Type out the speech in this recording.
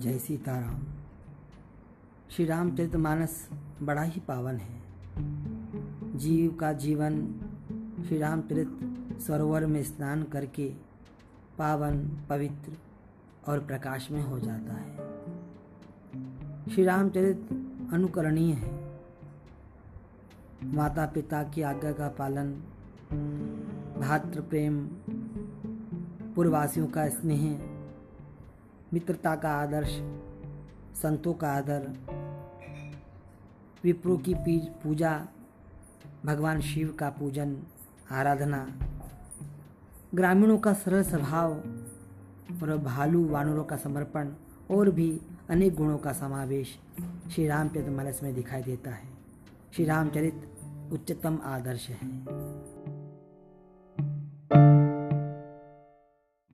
सीताराम। श्री रामचरित मानस बड़ा ही पावन है। जीव का जीवन श्री रामचरित सरोवर में स्नान करके पावन, पवित्र और प्रकाश में हो जाता है। श्री रामचरित अनुकरणीय है। माता पिता की आज्ञा का पालन, भातृ प्रेम, पूर्ववासियों का स्नेह मित्रता का आदर्श, संतों का आदर, विप्रो की पूजा भगवान शिव का पूजन, आराधना, ग्रामीणों का सरल स्वभाव और भालू वानरों का समर्पण और भी अनेक गुणों का समावेश श्री रामचरित मानस में दिखाई देता है। श्री रामचरित उच्चतम आदर्श है।